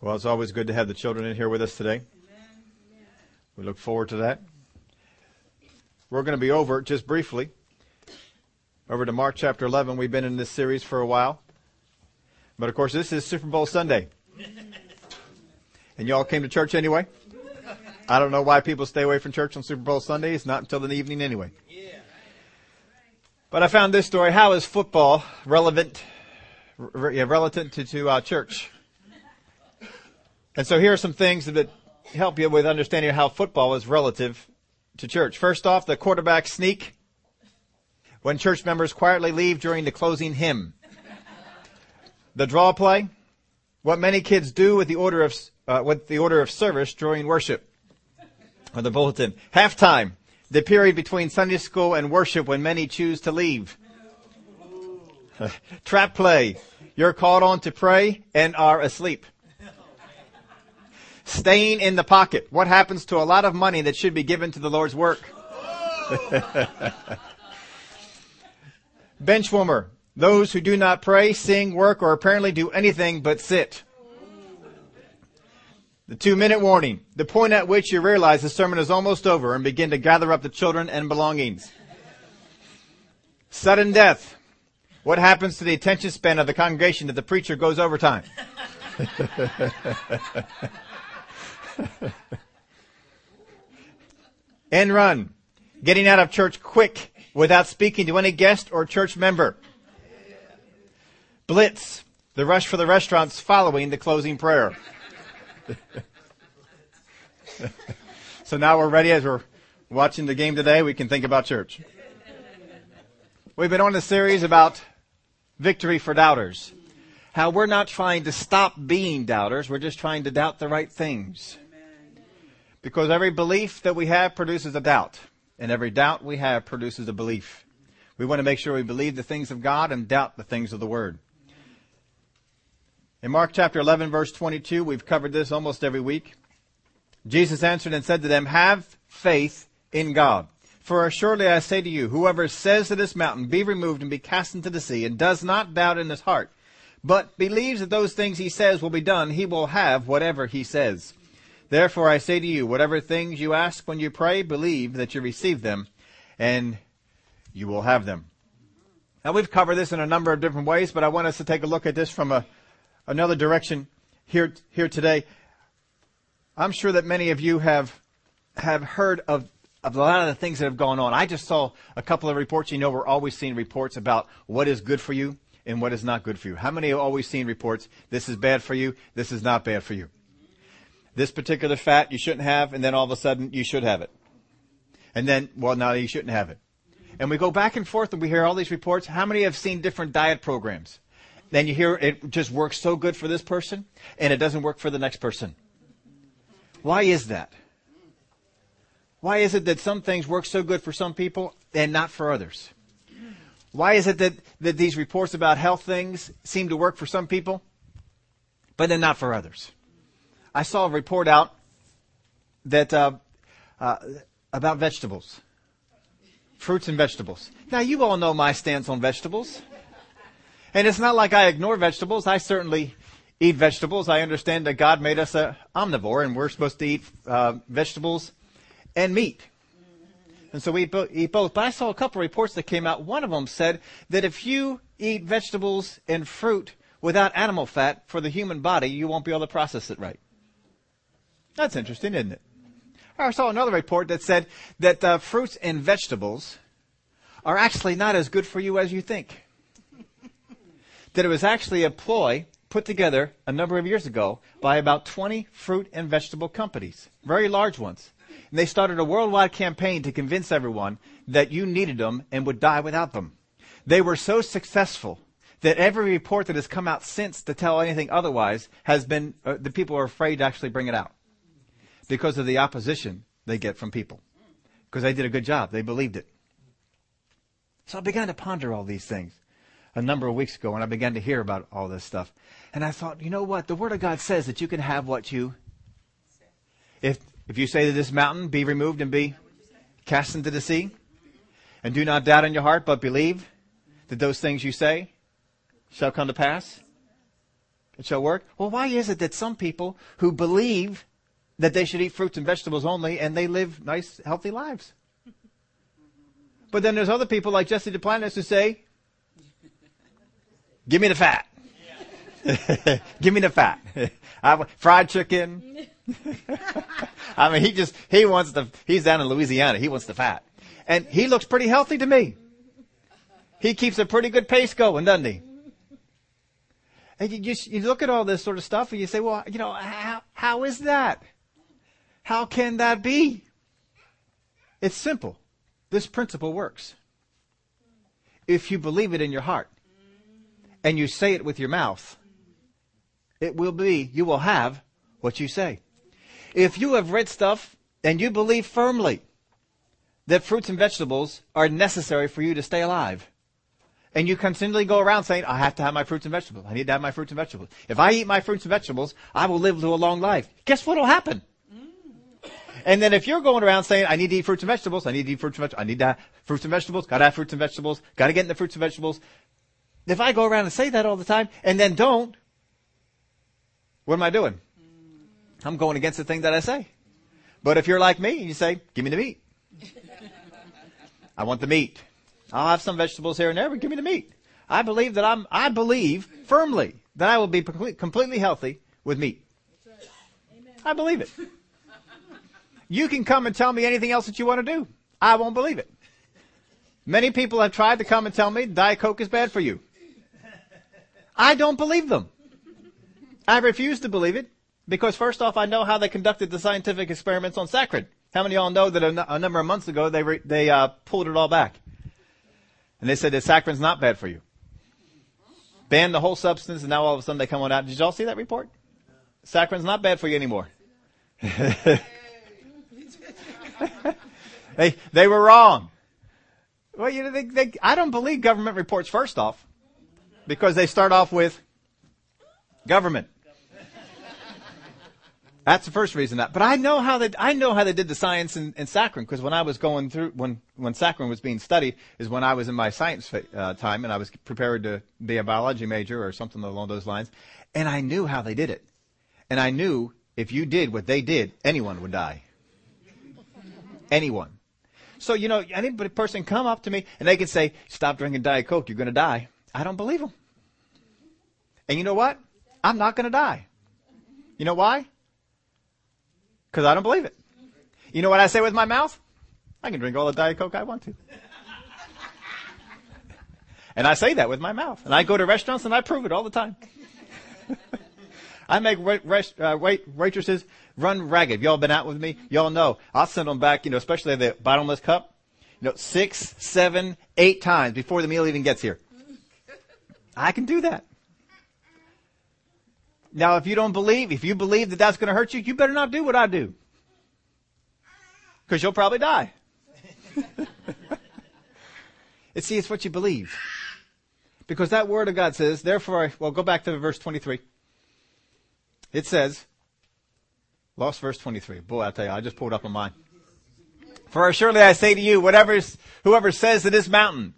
Well, it's always good to have the children in here with us today. We look forward to that. We're going to be over just briefly over to Mark chapter 11. We've been in this series for a while. But of course, this is Super Bowl Sunday. And y'all came to church anyway? I don't know why people stay away from church on Super Bowl Sunday. It's not until the evening anyway. But I found this story. How is football relevant, re- yeah, relative to, to uh, church? And so here are some things that help you with understanding how football is relative to church. First off, the quarterback sneak. When church members quietly leave during the closing hymn. The draw play. What many kids do with the order of, uh, with the order of service during worship. Or the bulletin. Halftime the period between Sunday school and worship when many choose to leave. Trap play. You're called on to pray and are asleep. Staying in the pocket. What happens to a lot of money that should be given to the Lord's work? Benchwarmer. Those who do not pray, sing, work, or apparently do anything but sit. The two minute warning. The point at which you realize the sermon is almost over and begin to gather up the children and belongings. Sudden death. What happens to the attention span of the congregation if the preacher goes overtime? End run. Getting out of church quick without speaking to any guest or church member. Blitz. The rush for the restaurants following the closing prayer. so now we're ready as we're watching the game today, we can think about church. We've been on a series about victory for doubters. How we're not trying to stop being doubters, we're just trying to doubt the right things. Because every belief that we have produces a doubt, and every doubt we have produces a belief. We want to make sure we believe the things of God and doubt the things of the Word. In Mark chapter 11 verse 22, we've covered this almost every week. Jesus answered and said to them, Have faith in God. For assuredly I say to you, whoever says to this mountain, Be removed and be cast into the sea, and does not doubt in his heart, but believes that those things he says will be done, he will have whatever he says. Therefore I say to you, whatever things you ask when you pray, believe that you receive them, and you will have them. Now we've covered this in a number of different ways, but I want us to take a look at this from a another direction here, here today. I'm sure that many of you have, have heard of, of a lot of the things that have gone on. I just saw a couple of reports. You know, we're always seeing reports about what is good for you and what is not good for you. How many have always seen reports, this is bad for you, this is not bad for you? This particular fat you shouldn't have, and then all of a sudden you should have it. And then, well, now you shouldn't have it. And we go back and forth and we hear all these reports. How many have seen different diet programs? then you hear it just works so good for this person and it doesn't work for the next person. Why is that? Why is it that some things work so good for some people and not for others? Why is it that, that these reports about health things seem to work for some people, but then not for others? I saw a report out that uh, uh, about vegetables, fruits and vegetables. Now you all know my stance on vegetables. And it's not like I ignore vegetables. I certainly eat vegetables. I understand that God made us a omnivore and we're supposed to eat uh, vegetables and meat. And so we eat both. But I saw a couple reports that came out. One of them said that if you eat vegetables and fruit without animal fat for the human body, you won't be able to process it right. That's interesting, isn't it? I saw another report that said that uh, fruits and vegetables are actually not as good for you as you think that it was actually a ploy put together a number of years ago by about 20 fruit and vegetable companies, very large ones. And they started a worldwide campaign to convince everyone that you needed them and would die without them. They were so successful that every report that has come out since to tell anything otherwise has been, uh, the people are afraid to actually bring it out because of the opposition they get from people. Because they did a good job. They believed it. So I began to ponder all these things a number of weeks ago when I began to hear about all this stuff. And I thought, you know what? The Word of God says that you can have what you. If, if you say to this mountain, be removed and be cast into the sea, and do not doubt in your heart, but believe that those things you say shall come to pass, It shall work. Well, why is it that some people who believe that they should eat fruits and vegetables only and they live nice, healthy lives? But then there's other people like Jesse Duplantis who say, give me the fat. give me the fat. I fried chicken. I mean, he just, he wants the, he's down in Louisiana. He wants the fat. And he looks pretty healthy to me. He keeps a pretty good pace going, doesn't he? And you, you, you look at all this sort of stuff and you say, well, you know, how, how is that? How can that be? It's simple. This principle works. If you believe it in your heart and you say it with your mouth, it will be, you will have what you say. If you have read stuff and you believe firmly that fruits and vegetables are necessary for you to stay alive, and you continually go around saying, I have to have my fruits and vegetables. I need to have my fruits and vegetables. If I eat my fruits and vegetables, I will live to a long life. Guess what will happen? And then if you're going around saying, I need to eat fruits and vegetables, I need to eat fruits and vegetables, I need to have fruits and vegetables, gotta have fruits and vegetables, gotta get into fruits and vegetables. If I go around and say that all the time and then don't, what am I doing? I'm going against the thing that I say. But if you're like me and you say, give me the meat. I want the meat. I'll have some vegetables here and there, but give me the meat. I believe that I'm, I believe firmly that I will be completely healthy with meat. I believe it. You can come and tell me anything else that you want to do. I won't believe it. Many people have tried to come and tell me Diet Coke is bad for you. I don't believe them. I refuse to believe it because first off, I know how they conducted the scientific experiments on saccharin. How many of y'all know that a, a number of months ago they re, they uh, pulled it all back, and they said that saccharin's not bad for you. Banned the whole substance, and now all of a sudden they come on out. Did y'all see that report? Saccharin's not bad for you anymore. they they were wrong. Well, you know, they, they, I don't believe government reports first off, because they start off with government. That's the first reason that. But I know how they I know how they did the science in, in saccharin because when I was going through when when saccharin was being studied is when I was in my science uh, time and I was prepared to be a biology major or something along those lines, and I knew how they did it, and I knew if you did what they did, anyone would die. Anyone. So you know, any person come up to me and they can say, "Stop drinking Diet Coke, you're going to die." I don't believe them. And you know what? I'm not going to die. You know why? Because I don't believe it. You know what I say with my mouth? I can drink all the Diet Coke I want to. and I say that with my mouth. And I go to restaurants and I prove it all the time. I make rest, uh, wait, waitresses run ragged. Y'all been out with me? Y'all know. I'll send them back, you know, especially the bottomless cup. You know, six, seven, eight times before the meal even gets here. I can do that. Now, if you don't believe, if you believe that that's going to hurt you, you better not do what I do. Because you'll probably die. and see, it's what you believe. Because that word of God says, therefore, I, well, go back to verse 23. It says, lost verse 23. Boy, I tell you, I just pulled up on mine. For surely I say to you, whatever, whoever says to this mountain,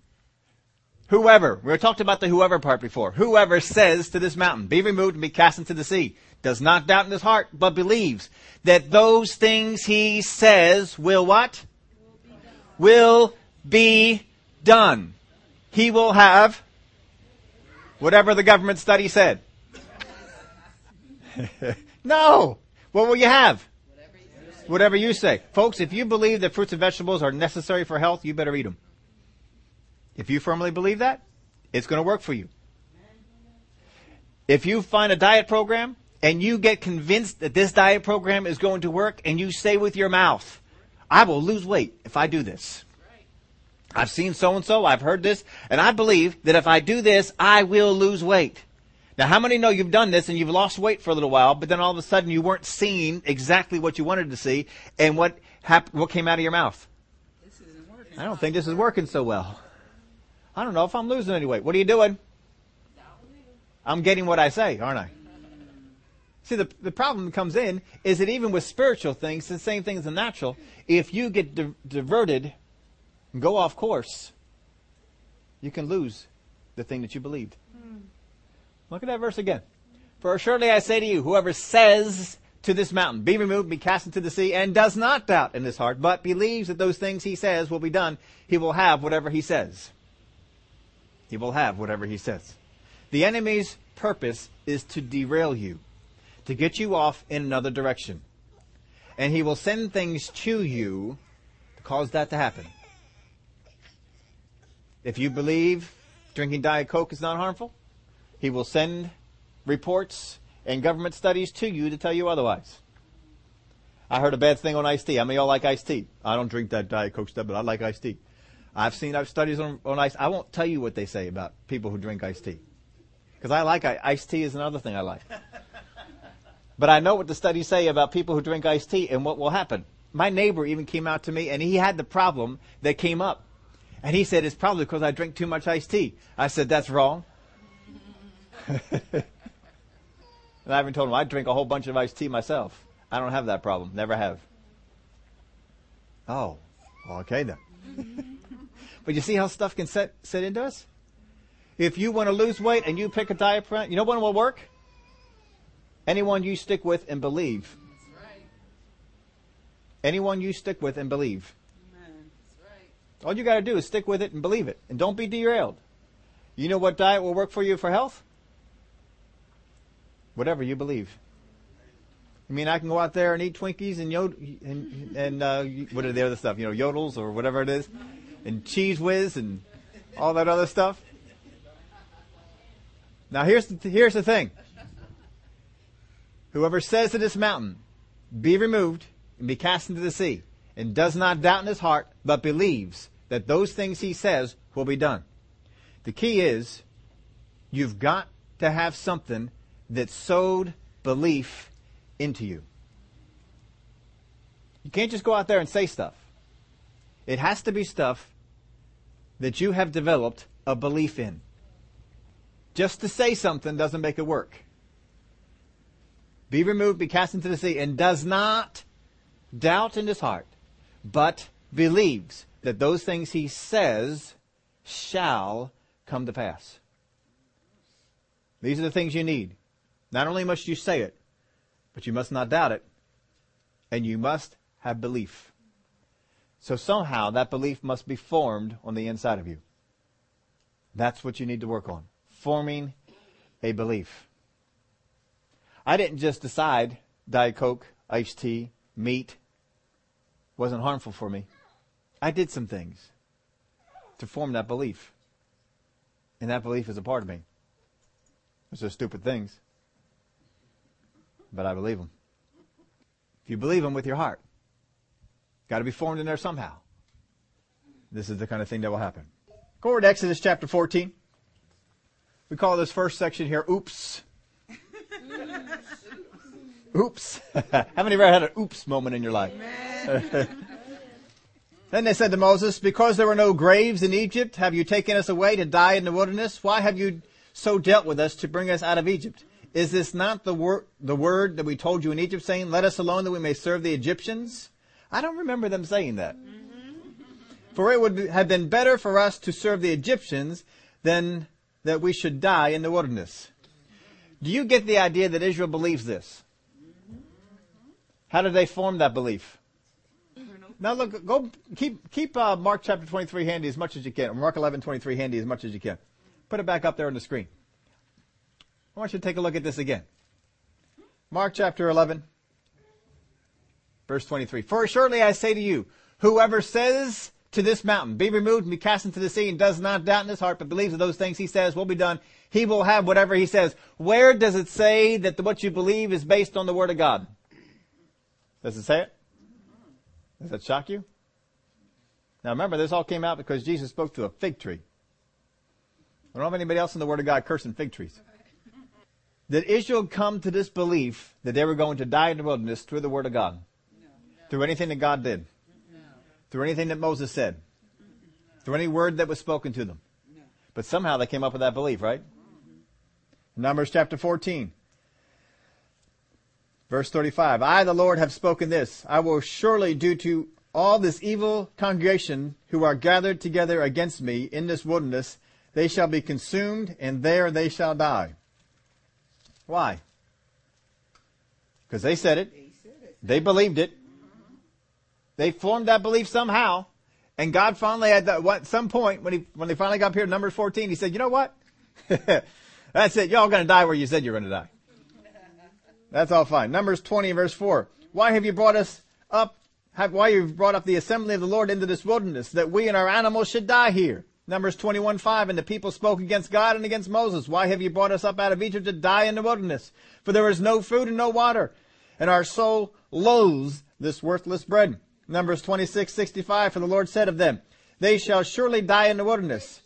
Whoever, we talked about the whoever part before. Whoever says to this mountain, be removed and be cast into the sea, does not doubt in his heart, but believes that those things he says will what? Will be done. He will have whatever the government study said. no! What will you have? Whatever you say. Folks, if you believe that fruits and vegetables are necessary for health, you better eat them. If you firmly believe that, it's going to work for you. If you find a diet program and you get convinced that this diet program is going to work and you say with your mouth, I will lose weight if I do this. I've seen so and so, I've heard this, and I believe that if I do this, I will lose weight. Now, how many know you've done this and you've lost weight for a little while, but then all of a sudden you weren't seeing exactly what you wanted to see, and what hap- what came out of your mouth? I don't think this is working so well. I don't know if I'm losing any weight. What are you doing? I'm getting what I say, aren't I? See, the, the problem comes in is that even with spiritual things, the same thing as the natural, if you get di- diverted and go off course, you can lose the thing that you believed. Look at that verse again. For surely I say to you, whoever says to this mountain, be removed, be cast into the sea, and does not doubt in his heart, but believes that those things he says will be done, he will have whatever he says. He will have whatever he says. The enemy's purpose is to derail you, to get you off in another direction. And he will send things to you to cause that to happen. If you believe drinking Diet Coke is not harmful, he will send reports and government studies to you to tell you otherwise. I heard a bad thing on iced tea. I mean, y'all like iced tea. I don't drink that Diet Coke stuff, but I like iced tea. I've seen I've studies on, on ice. I won't tell you what they say about people who drink iced tea. Because I like iced tea is another thing I like. but I know what the studies say about people who drink iced tea and what will happen. My neighbor even came out to me and he had the problem that came up. And he said, it's probably because I drink too much iced tea. I said, that's wrong. and I even told him I drink a whole bunch of iced tea myself. I don't have that problem. Never have. Oh, okay then. but you see how stuff can set, set into us? If you want to lose weight and you pick a diet plan, you know what will work? Anyone you stick with and believe. Right. Anyone you stick with and believe. Right. All you got to do is stick with it and believe it, and don't be derailed. You know what diet will work for you for health? Whatever you believe. I mean, I can go out there and eat Twinkies and yod- and, and uh, what are the other stuff? You know, yodels or whatever it is, and Cheez Whiz and all that other stuff. Now here's the, here's the thing. Whoever says to this mountain, be removed and be cast into the sea, and does not doubt in his heart, but believes that those things he says will be done. The key is, you've got to have something that sowed belief into you. You can't just go out there and say stuff. It has to be stuff that you have developed a belief in. Just to say something doesn't make it work. Be removed, be cast into the sea, and does not doubt in his heart, but believes that those things he says shall come to pass. These are the things you need. Not only must you say it, but you must not doubt it, and you must have belief. So somehow that belief must be formed on the inside of you. That's what you need to work on forming a belief. I didn't just decide Diet Coke, iced tea, meat wasn't harmful for me. I did some things to form that belief. And that belief is a part of me. Those are stupid things. But I believe them. If you believe them with your heart, got to be formed in there somehow. This is the kind of thing that will happen. Go over to Exodus chapter 14. We call this first section here oops. oops. How many of you ever had an oops moment in your life? then they said to Moses, Because there were no graves in Egypt, have you taken us away to die in the wilderness? Why have you so dealt with us to bring us out of Egypt? Is this not the word, the word that we told you in Egypt, saying, Let us alone that we may serve the Egyptians? I don't remember them saying that. For it would have been better for us to serve the Egyptians than that we should die in the wilderness. Do you get the idea that Israel believes this? How did they form that belief? Now look, go keep keep uh, Mark chapter 23 handy as much as you can. Mark 11, 23 handy as much as you can. Put it back up there on the screen. I want you to take a look at this again. Mark chapter 11, verse 23. For surely I say to you, whoever says to this mountain, be removed and be cast into the sea, and does not doubt in his heart, but believes that those things he says will be done, he will have whatever he says. Where does it say that what you believe is based on the word of God? Does it say it? Does that shock you? Now remember, this all came out because Jesus spoke to a fig tree. I don't have anybody else in the Word of God cursing fig trees. Did Israel come to this belief that they were going to die in the wilderness through the Word of God? No. Through anything that God did? through anything that Moses said, through any word that was spoken to them. But somehow they came up with that belief, right? Numbers chapter 14. Verse 35. I, the Lord, have spoken this. I will surely do to all this evil congregation who are gathered together against me in this wilderness, they shall be consumed and there they shall die. Why? Because they said it. They believed it. They formed that belief somehow. And God finally at that, at some point when he, when they finally got up here to number 14, he said, you know what? That's it. Y'all gonna die where you said you're gonna die. That's all fine. Numbers 20 verse 4. Why have you brought us up, have, why you've brought up the assembly of the Lord into this wilderness, that we and our animals should die here? Numbers 21 5. And the people spoke against God and against Moses. Why have you brought us up out of Egypt to die in the wilderness? For there is no food and no water, and our soul loathes this worthless bread. Numbers 26 65. For the Lord said of them, They shall surely die in the wilderness.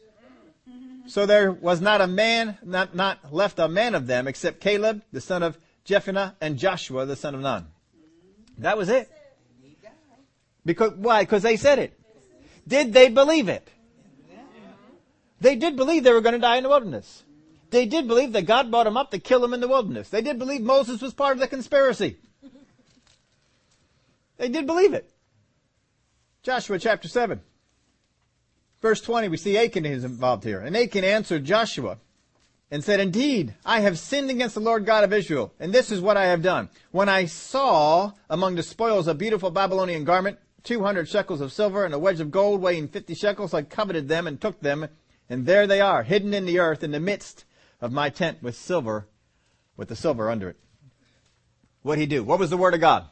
So there was not a man, not, not left a man of them except Caleb, the son of Jephunneh, and Joshua, the son of Nun. That was it. Because, why? Because they said it. Did they believe it? They did believe they were going to die in the wilderness. They did believe that God brought them up to kill them in the wilderness. They did believe Moses was part of the conspiracy. They did believe it. Joshua chapter 7. Verse 20, we see Achan is involved here. And Achan answered Joshua and said, Indeed, I have sinned against the Lord God of Israel, and this is what I have done. When I saw among the spoils a beautiful Babylonian garment, 200 shekels of silver, and a wedge of gold weighing 50 shekels, I coveted them and took them, and there they are, hidden in the earth in the midst of my tent with silver, with the silver under it. What'd he do? What was the word of God?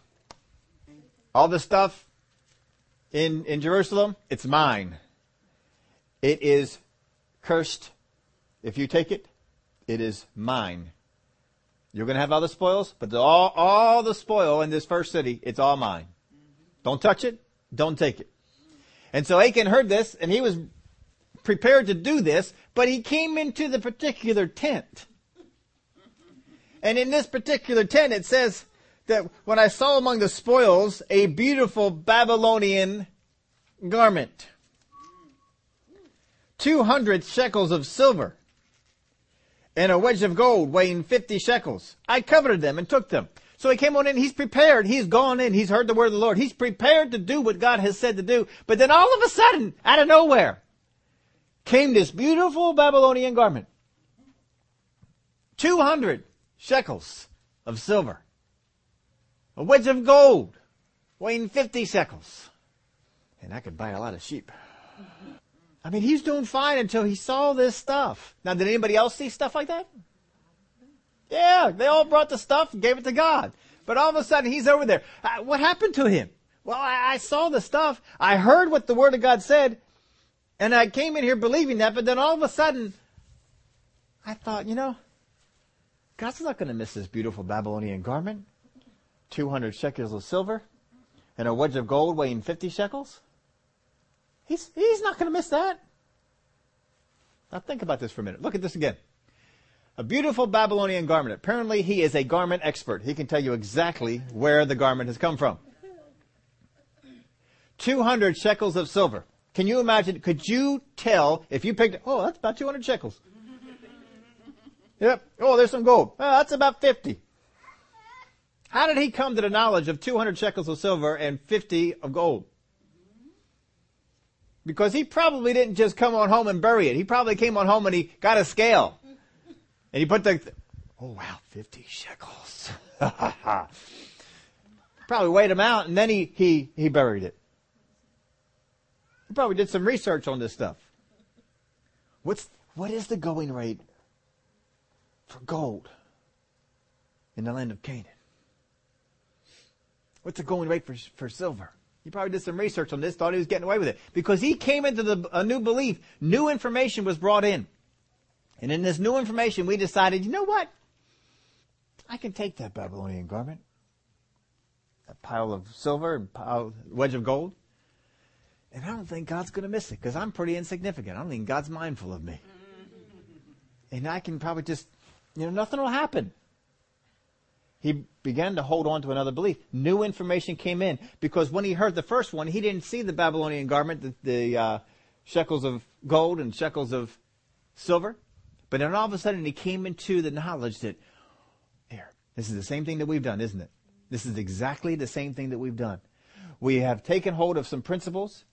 All this stuff in, in Jerusalem, it's mine. It is cursed. If you take it, it is mine. You're going to have other spoils, but all, all the spoil in this first city, it's all mine. Don't touch it. Don't take it. And so Achan heard this, and he was prepared to do this, but he came into the particular tent. And in this particular tent, it says that when I saw among the spoils a beautiful Babylonian garment. 200 shekels of silver and a wedge of gold weighing 50 shekels. I coveted them and took them. So he came on in, he's prepared, he's gone in, he's heard the word of the Lord, he's prepared to do what God has said to do, but then all of a sudden, out of nowhere, came this beautiful Babylonian garment. 200 shekels of silver. A wedge of gold weighing 50 shekels. And I could buy a lot of sheep. I mean, he's doing fine until he saw this stuff. Now, did anybody else see stuff like that? Yeah, they all brought the stuff and gave it to God. But all of a sudden, he's over there. Uh, what happened to him? Well, I, I saw the stuff. I heard what the Word of God said. And I came in here believing that. But then all of a sudden, I thought, you know, God's not going to miss this beautiful Babylonian garment. 200 shekels of silver and a wedge of gold weighing 50 shekels. He's, he's not going to miss that. Now think about this for a minute. Look at this again. A beautiful Babylonian garment. Apparently he is a garment expert. He can tell you exactly where the garment has come from. 200 shekels of silver. Can you imagine, could you tell if you picked, oh, that's about 200 shekels. Yep. Oh, there's some gold. Oh, that's about 50. How did he come to the knowledge of 200 shekels of silver and 50 of gold? Because he probably didn't just come on home and bury it. He probably came on home and he got a scale. And he put the, oh wow, 50 shekels. probably weighed them out and then he, he, he buried it. Probably did some research on this stuff. What's, what is the going rate for gold in the land of Canaan? What's the going rate for, for silver? He probably did some research on this, thought he was getting away with it. Because he came into the, a new belief, new information was brought in. And in this new information, we decided, you know what? I can take that Babylonian garment, a pile of silver and pile, wedge of gold, and I don't think God's going to miss it because I'm pretty insignificant. I don't think God's mindful of me. And I can probably just, you know, nothing will happen he began to hold on to another belief. New information came in because when he heard the first one, he didn't see the Babylonian garment, the, the uh, shekels of gold and shekels of silver. But then all of a sudden he came into the knowledge that, here, this is the same thing that we've done, isn't it? This is exactly the same thing that we've done. We have taken hold of some principles,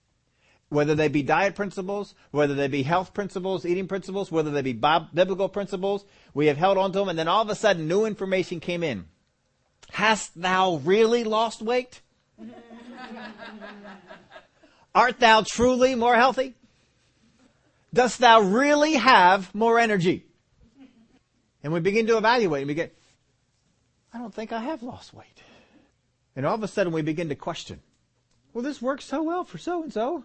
whether they be diet principles, whether they be health principles, eating principles, whether they be biblical principles, we have held on to them, and then all of a sudden new information came in Hast thou really lost weight? Art thou truly more healthy? Dost thou really have more energy? And we begin to evaluate and we get, I don't think I have lost weight. And all of a sudden we begin to question, well, this works so well for so and so.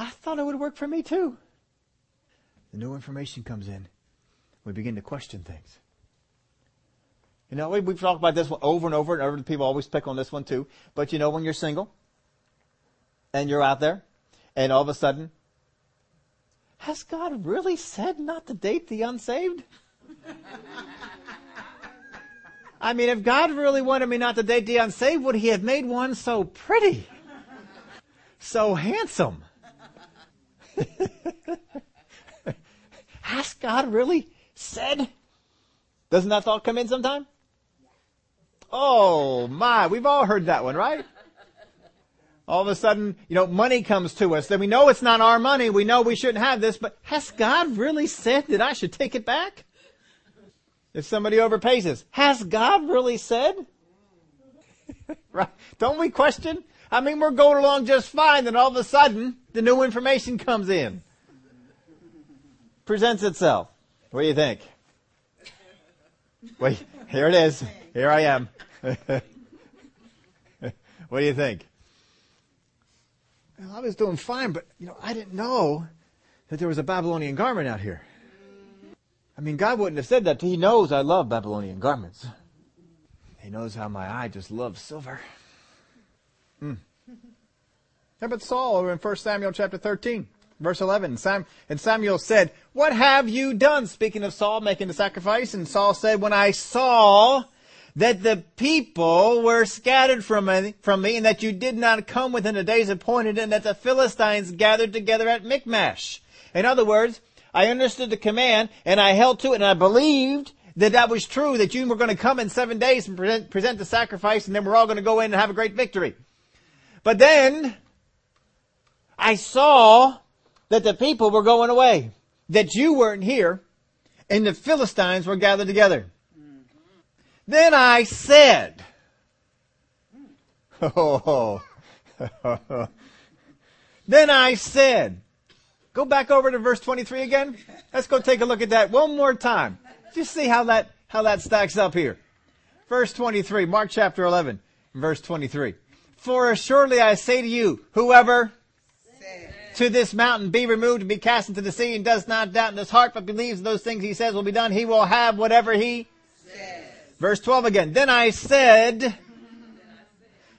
I thought it would work for me too. The new information comes in. We begin to question things. You know, we, we've talked about this one over and over and over. People always pick on this one too. But you know, when you're single and you're out there and all of a sudden, has God really said not to date the unsaved? I mean, if God really wanted me not to date the unsaved, would he have made one so pretty? So handsome? Has God really said? Doesn't that thought come in sometime? Oh my, we've all heard that one, right? All of a sudden, you know, money comes to us. Then we know it's not our money. We know we shouldn't have this, but has God really said that I should take it back? If somebody overpays us, has God really said? right? Don't we question? I mean, we're going along just fine, then all of a sudden, the new information comes in. Presents itself. What do you think? Wait, here it is. Here I am. what do you think? Well, I was doing fine, but you know, I didn't know that there was a Babylonian garment out here. I mean, God wouldn't have said that. He knows I love Babylonian garments. He knows how my eye just loves silver. Mm. How about Saul over in 1 Samuel chapter 13, verse 11? Sam, and Samuel said, What have you done? Speaking of Saul making the sacrifice, and Saul said, When I saw that the people were scattered from me, from me, and that you did not come within the days appointed, and that the Philistines gathered together at Michmash. In other words, I understood the command, and I held to it, and I believed that that was true, that you were going to come in seven days and present, present the sacrifice, and then we're all going to go in and have a great victory. But then, I saw that the people were going away, that you weren't here, and the Philistines were gathered together. Then I said, oh, then I said, go back over to verse 23 again. Let's go take a look at that one more time. Just see how that, how that stacks up here. Verse 23, Mark chapter 11, verse 23. For assuredly I say to you, whoever to this mountain be removed and be cast into the sea and does not doubt in his heart but believes those things he says will be done, he will have whatever he says. Verse 12 again. Then I said,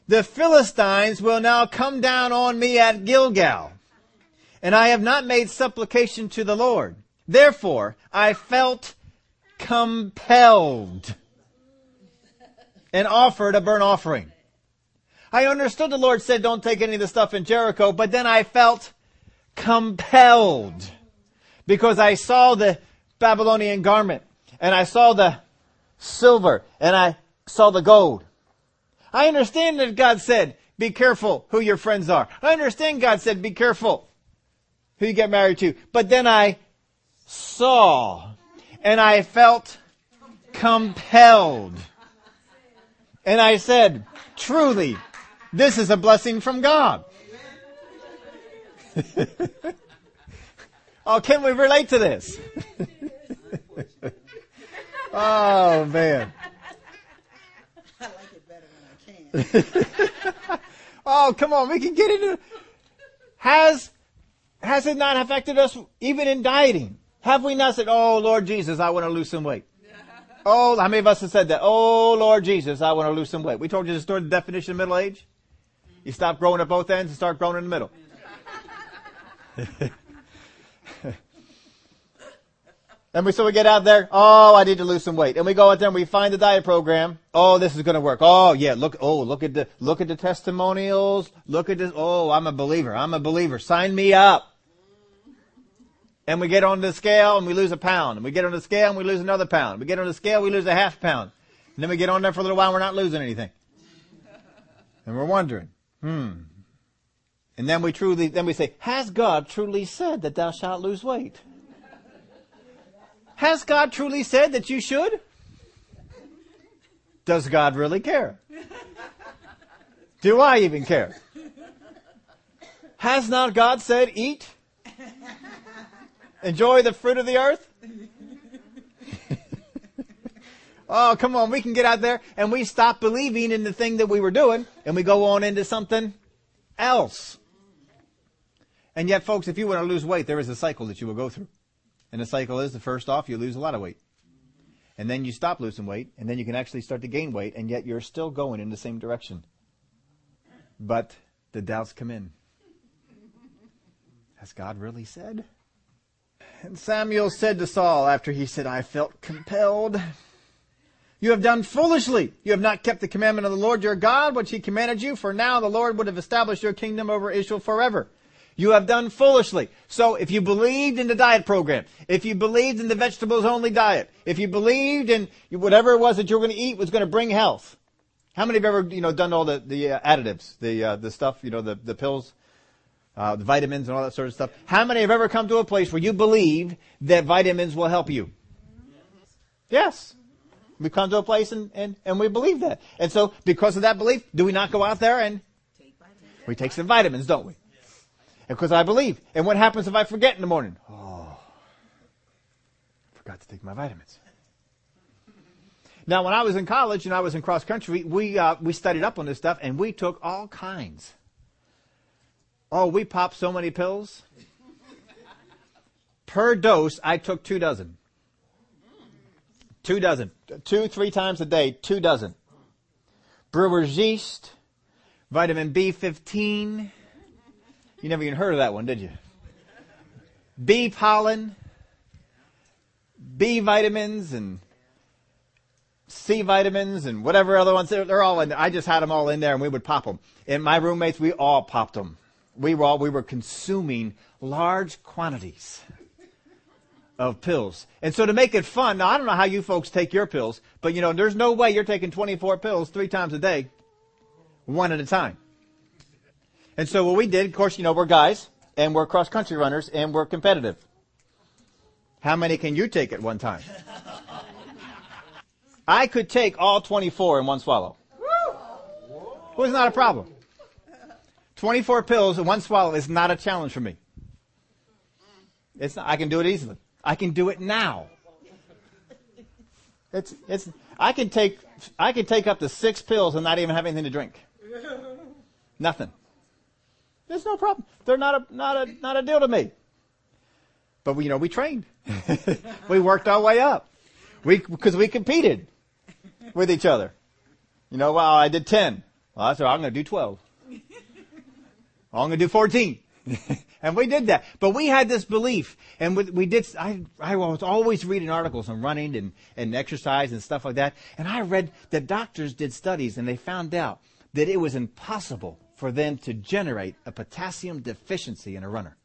the Philistines will now come down on me at Gilgal, and I have not made supplication to the Lord. Therefore, I felt compelled and offered a burnt offering. I understood the Lord said don't take any of the stuff in Jericho, but then I felt compelled because I saw the Babylonian garment and I saw the silver and I saw the gold. I understand that God said, be careful who your friends are. I understand God said, be careful who you get married to. But then I saw and I felt compelled. And I said, truly, this is a blessing from God. oh, can we relate to this? oh, man. I like it better when I can. oh, come on, we can get into has has it not affected us even in dieting? Have we not said, "Oh Lord Jesus, I want to lose some weight"? Oh, how many of us have said that? Oh Lord Jesus, I want to lose some weight. We told you the story, the definition of middle age. You stop growing at both ends and start growing in the middle. and we so we get out there, oh, I need to lose some weight. And we go out there and we find the diet program. Oh, this is going to work. Oh, yeah, look, oh, look at the, look at the testimonials. Look at this. Oh, I'm a believer. I'm a believer. Sign me up. And we get on the scale and we lose a pound. And we get on the scale and we lose another pound. We get on the scale, we lose a half pound. And then we get on there for a little while and we're not losing anything. And we're wondering, hmm. And then we truly, then we say, has God truly said that thou shalt lose weight? Has God truly said that you should? Does God really care? Do I even care? Has not God said, eat? Enjoy the fruit of the earth? Oh, come on, we can get out there and we stop believing in the thing that we were doing and we go on into something else. And yet, folks, if you want to lose weight, there is a cycle that you will go through. And the cycle is the first off, you lose a lot of weight. And then you stop losing weight, and then you can actually start to gain weight, and yet you're still going in the same direction. But the doubts come in. Has God really said? And Samuel said to Saul after he said, I felt compelled. You have done foolishly. You have not kept the commandment of the Lord your God, which he commanded you, for now the Lord would have established your kingdom over Israel forever. You have done foolishly. So if you believed in the diet program, if you believed in the vegetables only diet, if you believed in whatever it was that you were going to eat was going to bring health, how many have ever, you know, done all the, the uh, additives, the, uh, the stuff, you know, the, the pills, uh, the vitamins and all that sort of stuff? How many have ever come to a place where you believe that vitamins will help you? Yes. We come to a place and, and, and we believe that. And so because of that belief, do we not go out there and we take some vitamins, don't we? Because I believe. And what happens if I forget in the morning? Oh, forgot to take my vitamins. Now, when I was in college and I was in cross country, we uh, we studied up on this stuff and we took all kinds. Oh, we popped so many pills. Per dose, I took two dozen. Two dozen. Two, three times a day, two dozen. Brewer's yeast, vitamin B15. You never even heard of that one, did you? Bee pollen, B vitamins, and C vitamins, and whatever other ones. They're, they're all in there. I just had them all in there, and we would pop them. And my roommates, we all popped them. We were all, we were consuming large quantities of pills. And so to make it fun, now I don't know how you folks take your pills, but you know, there's no way you're taking 24 pills three times a day, one at a time. And so what we did, of course, you know, we're guys and we're cross country runners and we're competitive. How many can you take at one time? I could take all 24 in one swallow. It not a problem. 24 pills in one swallow is not a challenge for me. It's not, I can do it easily. I can do it now. It's, it's, I can take, I can take up to six pills and not even have anything to drink. Nothing. There's no problem. They're not a, not a, not a deal to me. But we, you know, we trained. we worked our way up. We, because we competed with each other. You know, well, I did 10. Well, I said, I'm going to do 12. I'm going to do 14. and we did that. But we had this belief, and we, we did, I, I was always reading articles on running and, and exercise and stuff like that. And I read that doctors did studies and they found out that it was impossible for them to generate a potassium deficiency in a runner.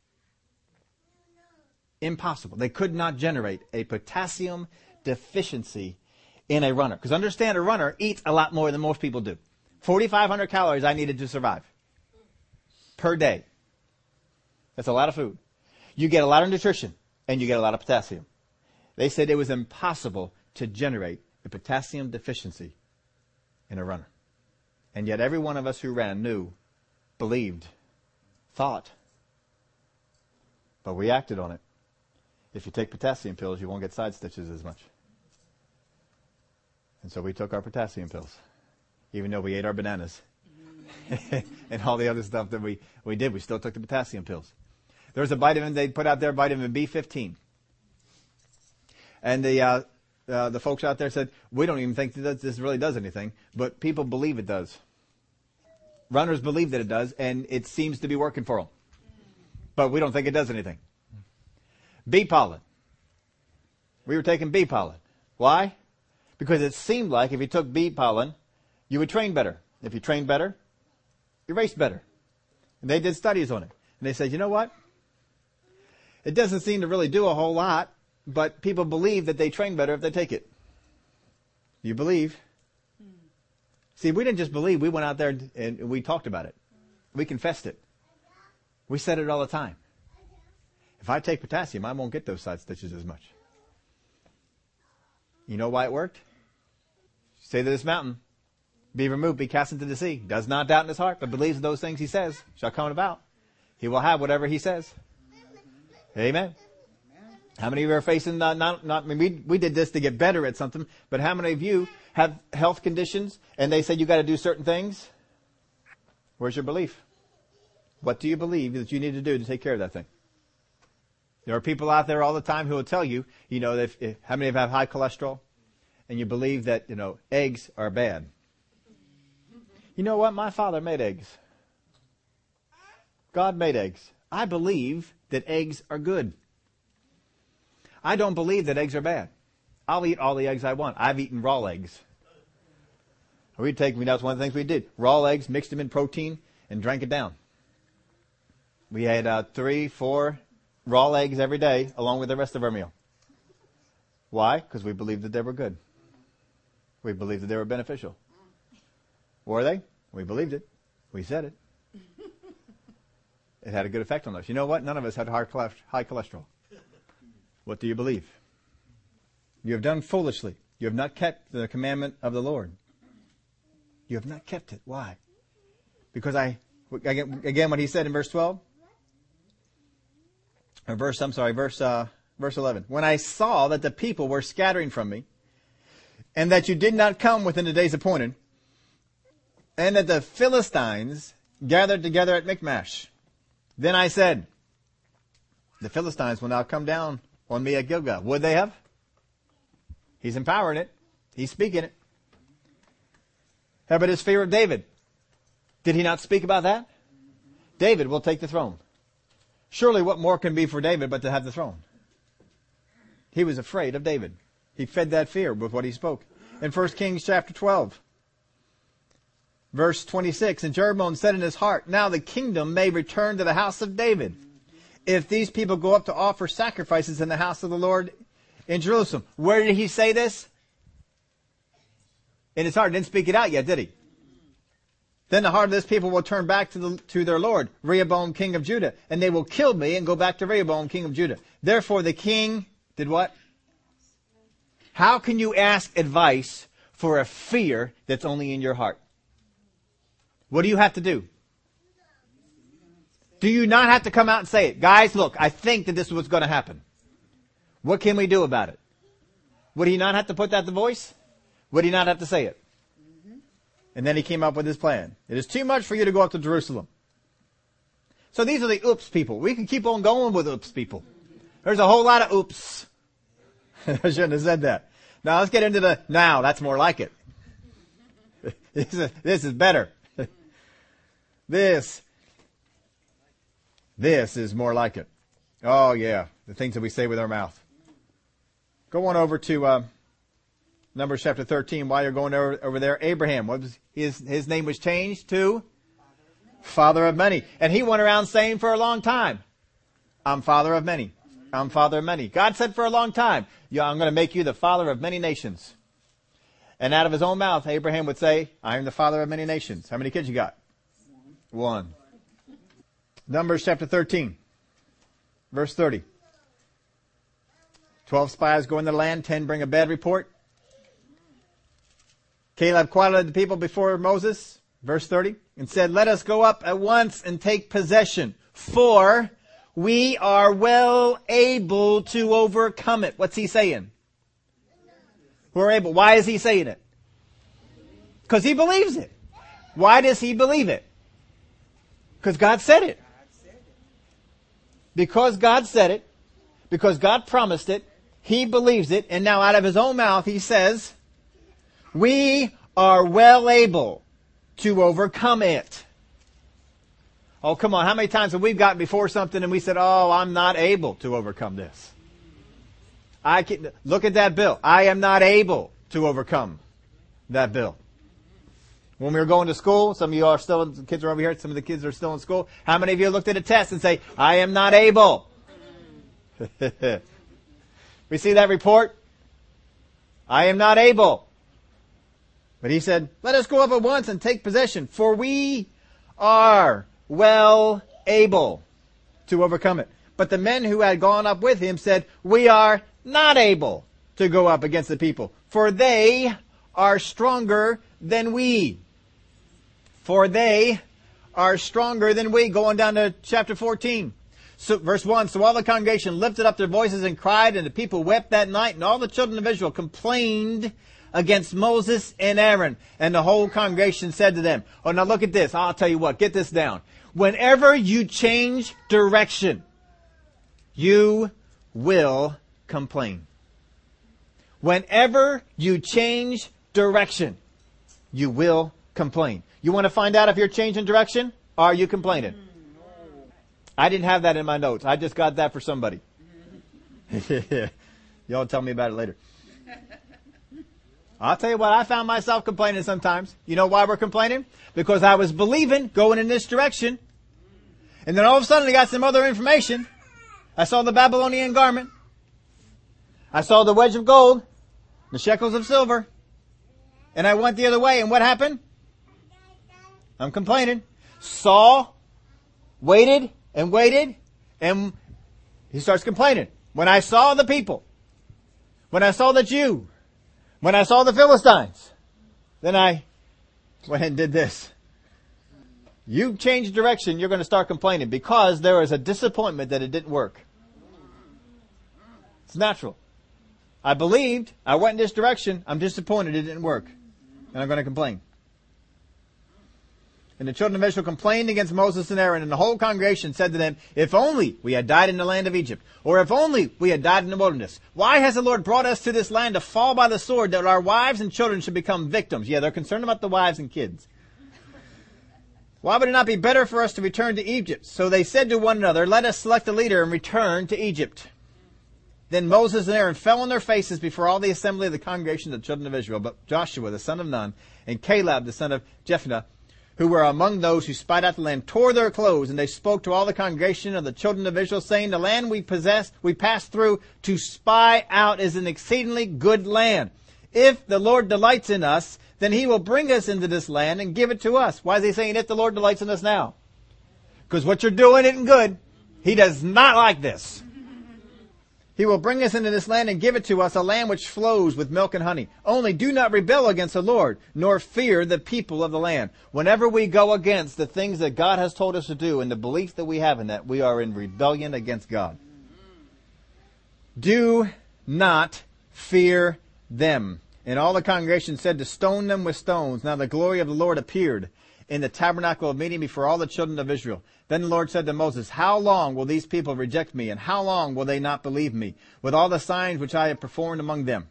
Impossible. They could not generate a potassium deficiency in a runner. Because understand, a runner eats a lot more than most people do. 4,500 calories I needed to survive per day. That's a lot of food. You get a lot of nutrition and you get a lot of potassium. They said it was impossible to generate a potassium deficiency in a runner. And yet every one of us who ran knew believed, thought, but we acted on it. If you take potassium pills, you won't get side stitches as much. And so we took our potassium pills, even though we ate our bananas and all the other stuff that we, we did. We still took the potassium pills. There was a vitamin they put out there, vitamin B15. And the, uh, uh, the folks out there said, we don't even think that this really does anything, but people believe it does. Runners believe that it does, and it seems to be working for them. But we don't think it does anything. Bee pollen. We were taking bee pollen. Why? Because it seemed like if you took bee pollen, you would train better. If you train better, you race better. And they did studies on it. And they said, you know what? It doesn't seem to really do a whole lot, but people believe that they train better if they take it. You believe. See, we didn't just believe, we went out there and we talked about it. We confessed it. We said it all the time. If I take potassium, I won't get those side stitches as much. You know why it worked? say to this mountain, be removed, be cast into the sea. Does not doubt in his heart, but believes those things he says shall come about. He will have whatever he says. Amen. How many of you are facing not, not, not I mean, we, we did this to get better at something, but how many of you have health conditions and they said you got to do certain things? Where's your belief? What do you believe that you need to do to take care of that thing? There are people out there all the time who will tell you, you know, if, if, how many of you have high cholesterol? And you believe that, you know, eggs are bad. You know what? My father made eggs. God made eggs. I believe that eggs are good. I don't believe that eggs are bad. I'll eat all the eggs I want. I've eaten raw eggs. We'd take, that's one of the things we did. Raw eggs, mixed them in protein, and drank it down. We had uh, three, four raw eggs every day, along with the rest of our meal. Why? Because we believed that they were good. We believed that they were beneficial. Were they? We believed it. We said it. It had a good effect on us. You know what? None of us had high cholesterol. What do you believe? You have done foolishly. You have not kept the commandment of the Lord. You have not kept it. Why? Because I, again, what he said in verse 12, or verse, I'm sorry, verse, uh, verse 11. When I saw that the people were scattering from me, and that you did not come within the days appointed, and that the Philistines gathered together at Michmash, then I said, the Philistines will now come down on me at Gilgal. Would they have? He's empowering it. He's speaking it. How about his fear of David? Did he not speak about that? David will take the throne. Surely what more can be for David but to have the throne? He was afraid of David. He fed that fear with what he spoke. In 1 Kings chapter 12, verse 26, and Jeroboam said in his heart, Now the kingdom may return to the house of David if these people go up to offer sacrifices in the house of the Lord in Jerusalem. Where did he say this? In his heart. Didn't speak it out yet, did he? Then the heart of this people will turn back to, the, to their Lord, Rehoboam, king of Judah, and they will kill me and go back to Rehoboam, king of Judah. Therefore the king did what? How can you ask advice for a fear that's only in your heart? What do you have to do? Do you not have to come out and say it? Guys, look, I think that this is what's going to happen. What can we do about it? Would he not have to put that to voice? Would he not have to say it? And then he came up with his plan. It is too much for you to go up to Jerusalem. So these are the oops people. We can keep on going with oops people. There's a whole lot of oops. I shouldn't have said that. Now let's get into the now. That's more like it. this, is, this is better. This this is more like it. Oh yeah, the things that we say with our mouth. Go on over to uh, Numbers chapter 13. While you're going over, over there, Abraham, what was his his name was changed to Father of many, and he went around saying for a long time, "I'm Father of many. I'm Father of many." God said for a long time, "Yeah, I'm going to make you the Father of many nations." And out of his own mouth, Abraham would say, "I am the Father of many nations." How many kids you got? One. Numbers chapter 13, verse 30. Twelve spies go into the land, ten bring a bad report. Caleb quieted the people before Moses, verse 30, and said, Let us go up at once and take possession, for we are well able to overcome it. What's he saying? We're able. Why is he saying it? Because he believes it. Why does he believe it? Because God said it because God said it, because God promised it, he believes it, and now out of his own mouth he says, we are well able to overcome it. Oh, come on. How many times have we gotten before something and we said, oh, I'm not able to overcome this? I can, look at that bill. I am not able to overcome that bill. When we were going to school, some of you are still, the kids are over here, some of the kids are still in school. How many of you looked at a test and say, I am not able? we see that report? I am not able. But he said, let us go up at once and take possession, for we are well able to overcome it. But the men who had gone up with him said, we are not able to go up against the people, for they are stronger than we. For they are stronger than we. Going down to chapter 14. So, verse 1, so all the congregation lifted up their voices and cried, and the people wept that night, and all the children of Israel complained against Moses and Aaron. And the whole congregation said to them, oh, now look at this. I'll tell you what, get this down. Whenever you change direction, you will complain. Whenever you change direction, you will complain. You want to find out if you're changing direction? Are you complaining? Hmm. I didn't have that in my notes. I just got that for somebody. Y'all tell me about it later. I'll tell you what, I found myself complaining sometimes. You know why we're complaining? Because I was believing, going in this direction, and then all of a sudden I got some other information. I saw the Babylonian garment. I saw the wedge of gold, the shekels of silver, and I went the other way, and what happened? I'm complaining. Saul waited and waited, and he starts complaining. When I saw the people, when I saw the Jew, when I saw the Philistines, then I went and did this. You change direction, you're going to start complaining because there is a disappointment that it didn't work. It's natural. I believed, I went in this direction, I'm disappointed it didn't work. And I'm going to complain. And the children of Israel complained against Moses and Aaron, and the whole congregation said to them, If only we had died in the land of Egypt, or if only we had died in the wilderness. Why has the Lord brought us to this land to fall by the sword, that our wives and children should become victims? Yeah, they're concerned about the wives and kids. Why would it not be better for us to return to Egypt? So they said to one another, Let us select a leader and return to Egypt. Then Moses and Aaron fell on their faces before all the assembly of the congregation of the children of Israel. But Joshua, the son of Nun, and Caleb, the son of Jephunneh, who were among those who spied out the land, tore their clothes, and they spoke to all the congregation of the children of Israel, saying, The land we possess, we passed through to spy out is an exceedingly good land. If the Lord delights in us, then he will bring us into this land and give it to us. Why is he saying if the Lord delights in us now? Because what you're doing isn't good. He does not like this. He will bring us into this land and give it to us, a land which flows with milk and honey. Only do not rebel against the Lord, nor fear the people of the land. Whenever we go against the things that God has told us to do and the belief that we have in that, we are in rebellion against God. Do not fear them. And all the congregation said to stone them with stones. Now the glory of the Lord appeared in the tabernacle of meeting before all the children of Israel. Then the Lord said to Moses, How long will these people reject me, and how long will they not believe me, with all the signs which I have performed among them?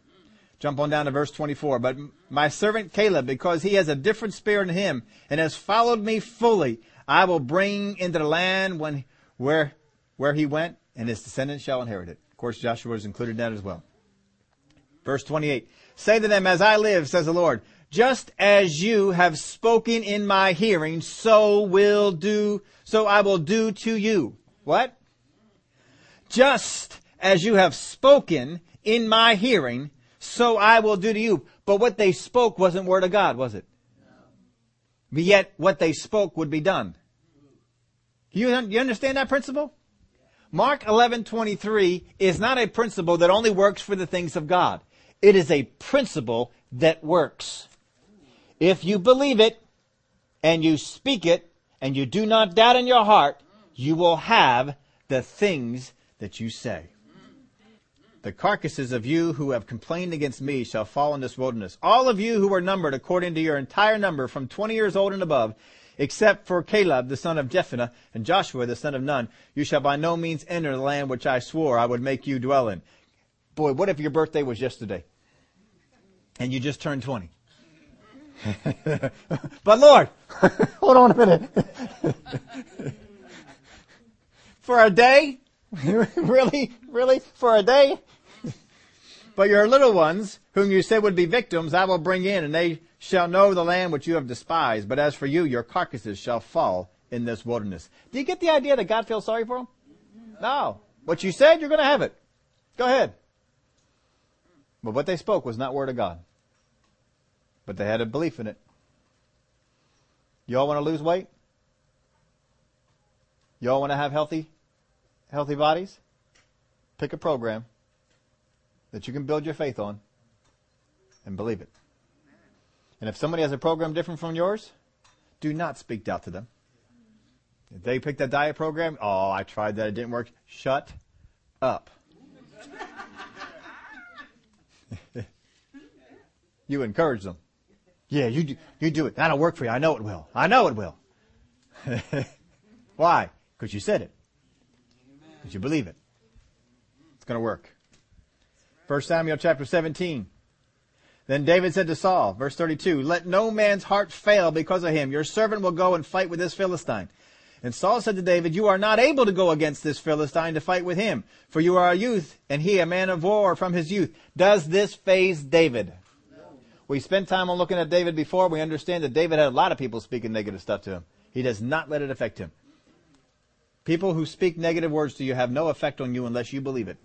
Jump on down to verse 24. But my servant Caleb, because he has a different spirit in him, and has followed me fully, I will bring into the land when, where, where he went, and his descendants shall inherit it. Of course, Joshua is included in that as well. Verse 28. Say to them, as I live, says the Lord, just as you have spoken in my hearing, so will do, so I will do to you. What? Just as you have spoken in my hearing, so I will do to you. But what they spoke wasn't word of God, was it? But yet what they spoke would be done. You, you understand that principle? Mark 11:23 is not a principle that only works for the things of God. It is a principle that works. If you believe it and you speak it and you do not doubt in your heart, you will have the things that you say. The carcasses of you who have complained against me shall fall in this wilderness. All of you who are numbered according to your entire number from 20 years old and above, except for Caleb the son of Jephunneh and Joshua the son of Nun, you shall by no means enter the land which I swore I would make you dwell in. Boy, what if your birthday was yesterday? And you just turned 20? but Lord, hold on a minute. for a day? really? Really? For a day? but your little ones, whom you said would be victims, I will bring in, and they shall know the land which you have despised. But as for you, your carcasses shall fall in this wilderness. Do you get the idea that God feels sorry for them? No. What you said, you're going to have it. Go ahead. But what they spoke was not word of God. But they had a belief in it. Y'all want to lose weight? Y'all want to have healthy, healthy bodies? Pick a program that you can build your faith on and believe it. And if somebody has a program different from yours, do not speak doubt to them. If they pick that diet program, oh, I tried that, it didn't work. Shut up. you encourage them. Yeah, you do, you do it. That'll work for you. I know it will. I know it will. Why? Because you said it. Because you believe it. It's going to work. 1 Samuel chapter 17. Then David said to Saul, verse 32, Let no man's heart fail because of him. Your servant will go and fight with this Philistine. And Saul said to David, You are not able to go against this Philistine to fight with him, for you are a youth, and he a man of war from his youth. Does this faze David? We spent time on looking at David before. We understand that David had a lot of people speaking negative stuff to him. He does not let it affect him. People who speak negative words to you have no effect on you unless you believe it.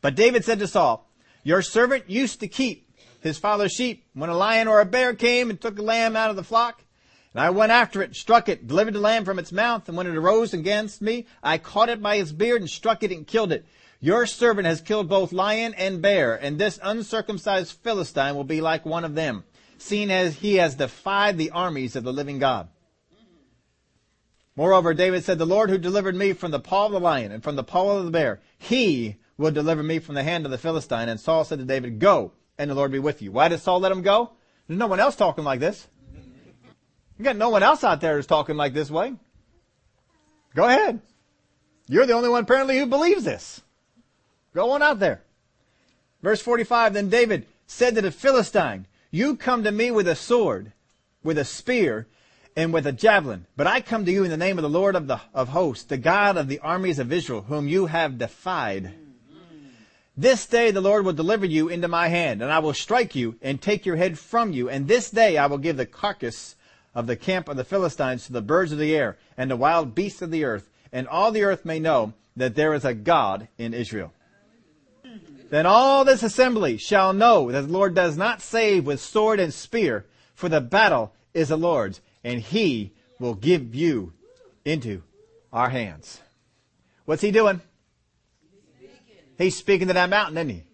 But David said to Saul, Your servant used to keep his father's sheep. When a lion or a bear came and took a lamb out of the flock, and I went after it, struck it, delivered the lamb from its mouth, and when it arose against me, I caught it by its beard and struck it and killed it. Your servant has killed both lion and bear, and this uncircumcised Philistine will be like one of them, seeing as he has defied the armies of the living God. Moreover, David said, The Lord who delivered me from the paw of the lion and from the paw of the bear, he will deliver me from the hand of the Philistine. And Saul said to David, Go, and the Lord be with you. Why did Saul let him go? There's no one else talking like this. You got no one else out there who's talking like this way. Go ahead. You're the only one apparently who believes this. Go on out there. Verse 45, then David said to the Philistine, you come to me with a sword, with a spear, and with a javelin, but I come to you in the name of the Lord of the, of hosts, the God of the armies of Israel, whom you have defied. This day the Lord will deliver you into my hand, and I will strike you and take your head from you, and this day I will give the carcass of the camp of the Philistines to the birds of the air and the wild beasts of the earth, and all the earth may know that there is a God in Israel. Then all this assembly shall know that the Lord does not save with sword and spear, for the battle is the Lord's, and he will give you into our hands. What's he doing? He's speaking to that mountain, isn't he?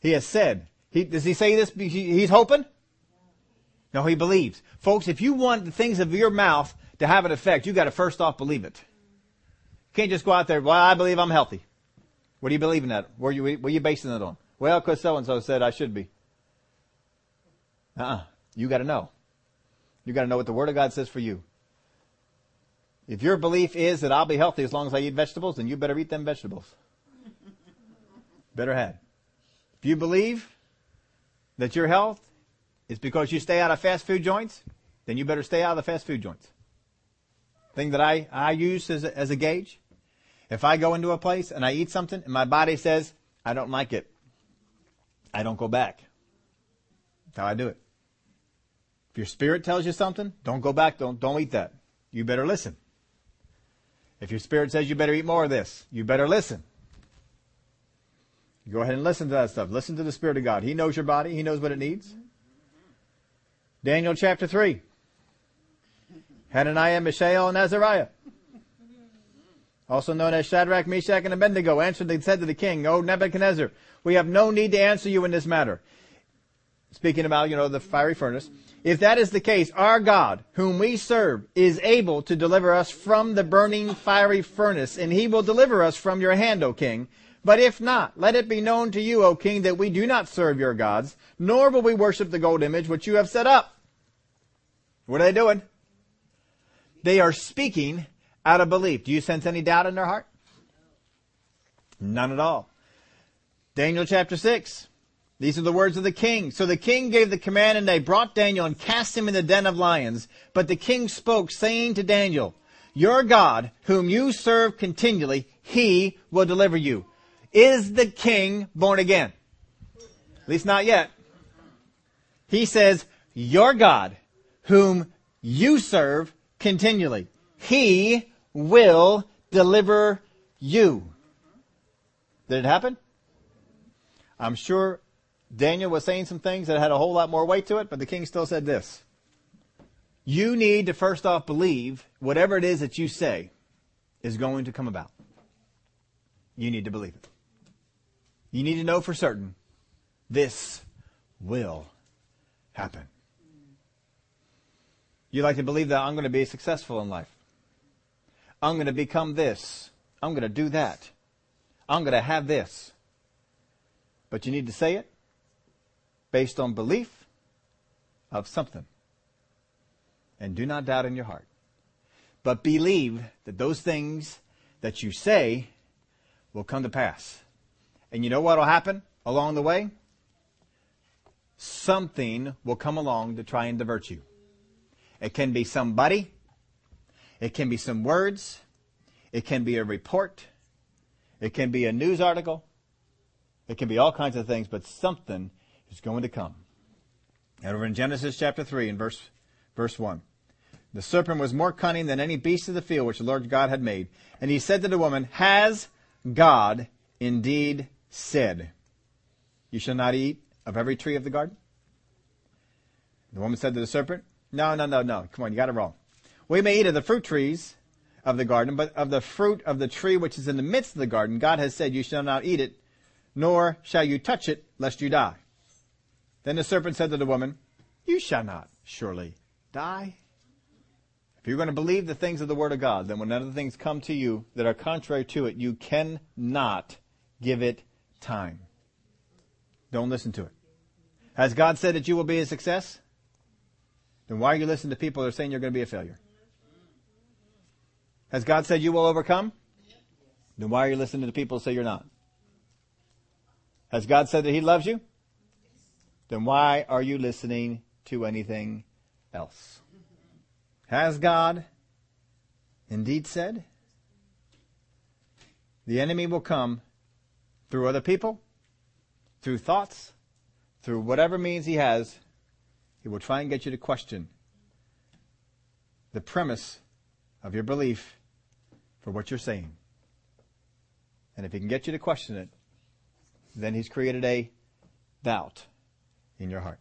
He has said. He, does he say this? He's hoping? No, he believes. Folks, if you want the things of your mouth to have an effect, you gotta first off believe it. Can't just go out there, well, I believe I'm healthy. What are you believing that? Where you, what are you basing it on? Well, cause so and so said I should be. Uh-uh. You gotta know. You gotta know what the Word of God says for you. If your belief is that I'll be healthy as long as I eat vegetables, then you better eat them vegetables. better have. If you believe that your health is because you stay out of fast food joints, then you better stay out of the fast food joints. Thing that I, I use as a, as a gauge. If I go into a place and I eat something and my body says, I don't like it, I don't go back. That's how I do it. If your spirit tells you something, don't go back, don't, don't eat that. You better listen. If your spirit says you better eat more of this, you better listen. go ahead and listen to that stuff. Listen to the Spirit of God. He knows your body. He knows what it needs. Daniel chapter 3. Hananiah, Mishael, and Azariah. Also known as Shadrach, Meshach, and Abednego answered and said to the king, O Nebuchadnezzar, we have no need to answer you in this matter. Speaking about, you know, the fiery furnace. If that is the case, our God, whom we serve, is able to deliver us from the burning fiery furnace, and he will deliver us from your hand, O king. But if not, let it be known to you, O king, that we do not serve your gods, nor will we worship the gold image which you have set up. What are they doing? They are speaking out of belief. Do you sense any doubt in their heart? None at all. Daniel chapter 6. These are the words of the king. So the king gave the command and they brought Daniel and cast him in the den of lions. But the king spoke saying to Daniel, your God, whom you serve continually, he will deliver you. Is the king born again? At least not yet. He says, your God, whom you serve continually, he will deliver you. Did it happen? I'm sure Daniel was saying some things that had a whole lot more weight to it, but the king still said this. You need to first off believe whatever it is that you say is going to come about. You need to believe it. You need to know for certain this will happen. You like to believe that I'm going to be successful in life. I'm going to become this. I'm going to do that. I'm going to have this. But you need to say it based on belief of something. And do not doubt in your heart. But believe that those things that you say will come to pass. And you know what will happen along the way? Something will come along to try and divert you. It can be somebody. It can be some words. It can be a report. It can be a news article. It can be all kinds of things, but something is going to come. And over in Genesis chapter 3 and verse, verse 1. The serpent was more cunning than any beast of the field which the Lord God had made. And he said to the woman, Has God indeed said, You shall not eat of every tree of the garden? The woman said to the serpent, No, no, no, no. Come on, you got it wrong. We may eat of the fruit trees of the garden, but of the fruit of the tree which is in the midst of the garden, God has said, You shall not eat it, nor shall you touch it, lest you die. Then the serpent said to the woman, You shall not surely die. If you're going to believe the things of the Word of God, then when other things come to you that are contrary to it, you cannot give it time. Don't listen to it. Has God said that you will be a success? Then why are you listening to people that are saying you're going to be a failure? Has God said you will overcome? Then why are you listening to people who say you're not? Has God said that He loves you? Then why are you listening to anything else? Has God indeed said? The enemy will come through other people, through thoughts, through whatever means he has. He will try and get you to question the premise of your belief for what you're saying. And if he can get you to question it, then he's created a doubt in your heart.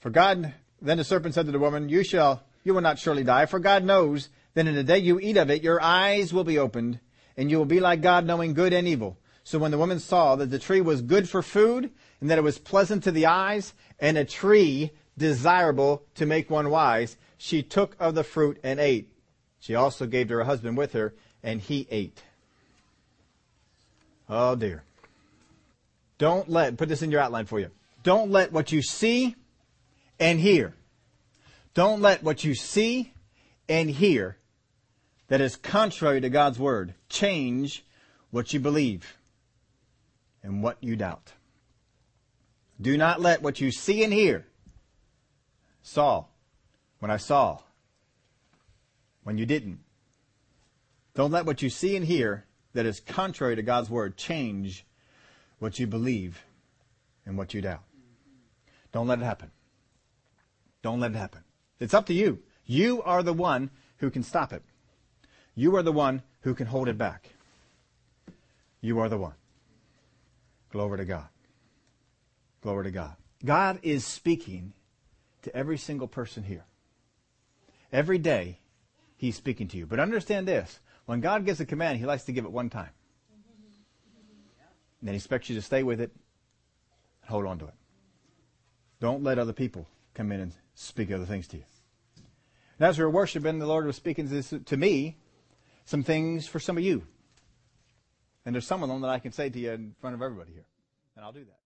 For God then the serpent said to the woman, You shall, you will not surely die, for God knows that in the day you eat of it, your eyes will be opened, and you will be like God, knowing good and evil. So when the woman saw that the tree was good for food, and that it was pleasant to the eyes, and a tree desirable to make one wise, she took of the fruit and ate. She also gave to her husband with her, and he ate. Oh dear. Don't let, put this in your outline for you. Don't let what you see and hear. Don't let what you see and hear that is contrary to God's word change what you believe and what you doubt. Do not let what you see and hear, saw, when I saw, when you didn't. Don't let what you see and hear that is contrary to God's word change what you believe and what you doubt. Don't let it happen. Don't let it happen. It's up to you. You are the one who can stop it. You are the one who can hold it back. You are the one. Glory to God. Glory to God. God is speaking to every single person here. Every day, He's speaking to you. But understand this when God gives a command, He likes to give it one time. And then He expects you to stay with it and hold on to it. Don't let other people come in and speak other things to you. And as we were worshiping, the Lord was speaking to, to me some things for some of you. And there's some of them that I can say to you in front of everybody here. And I'll do that.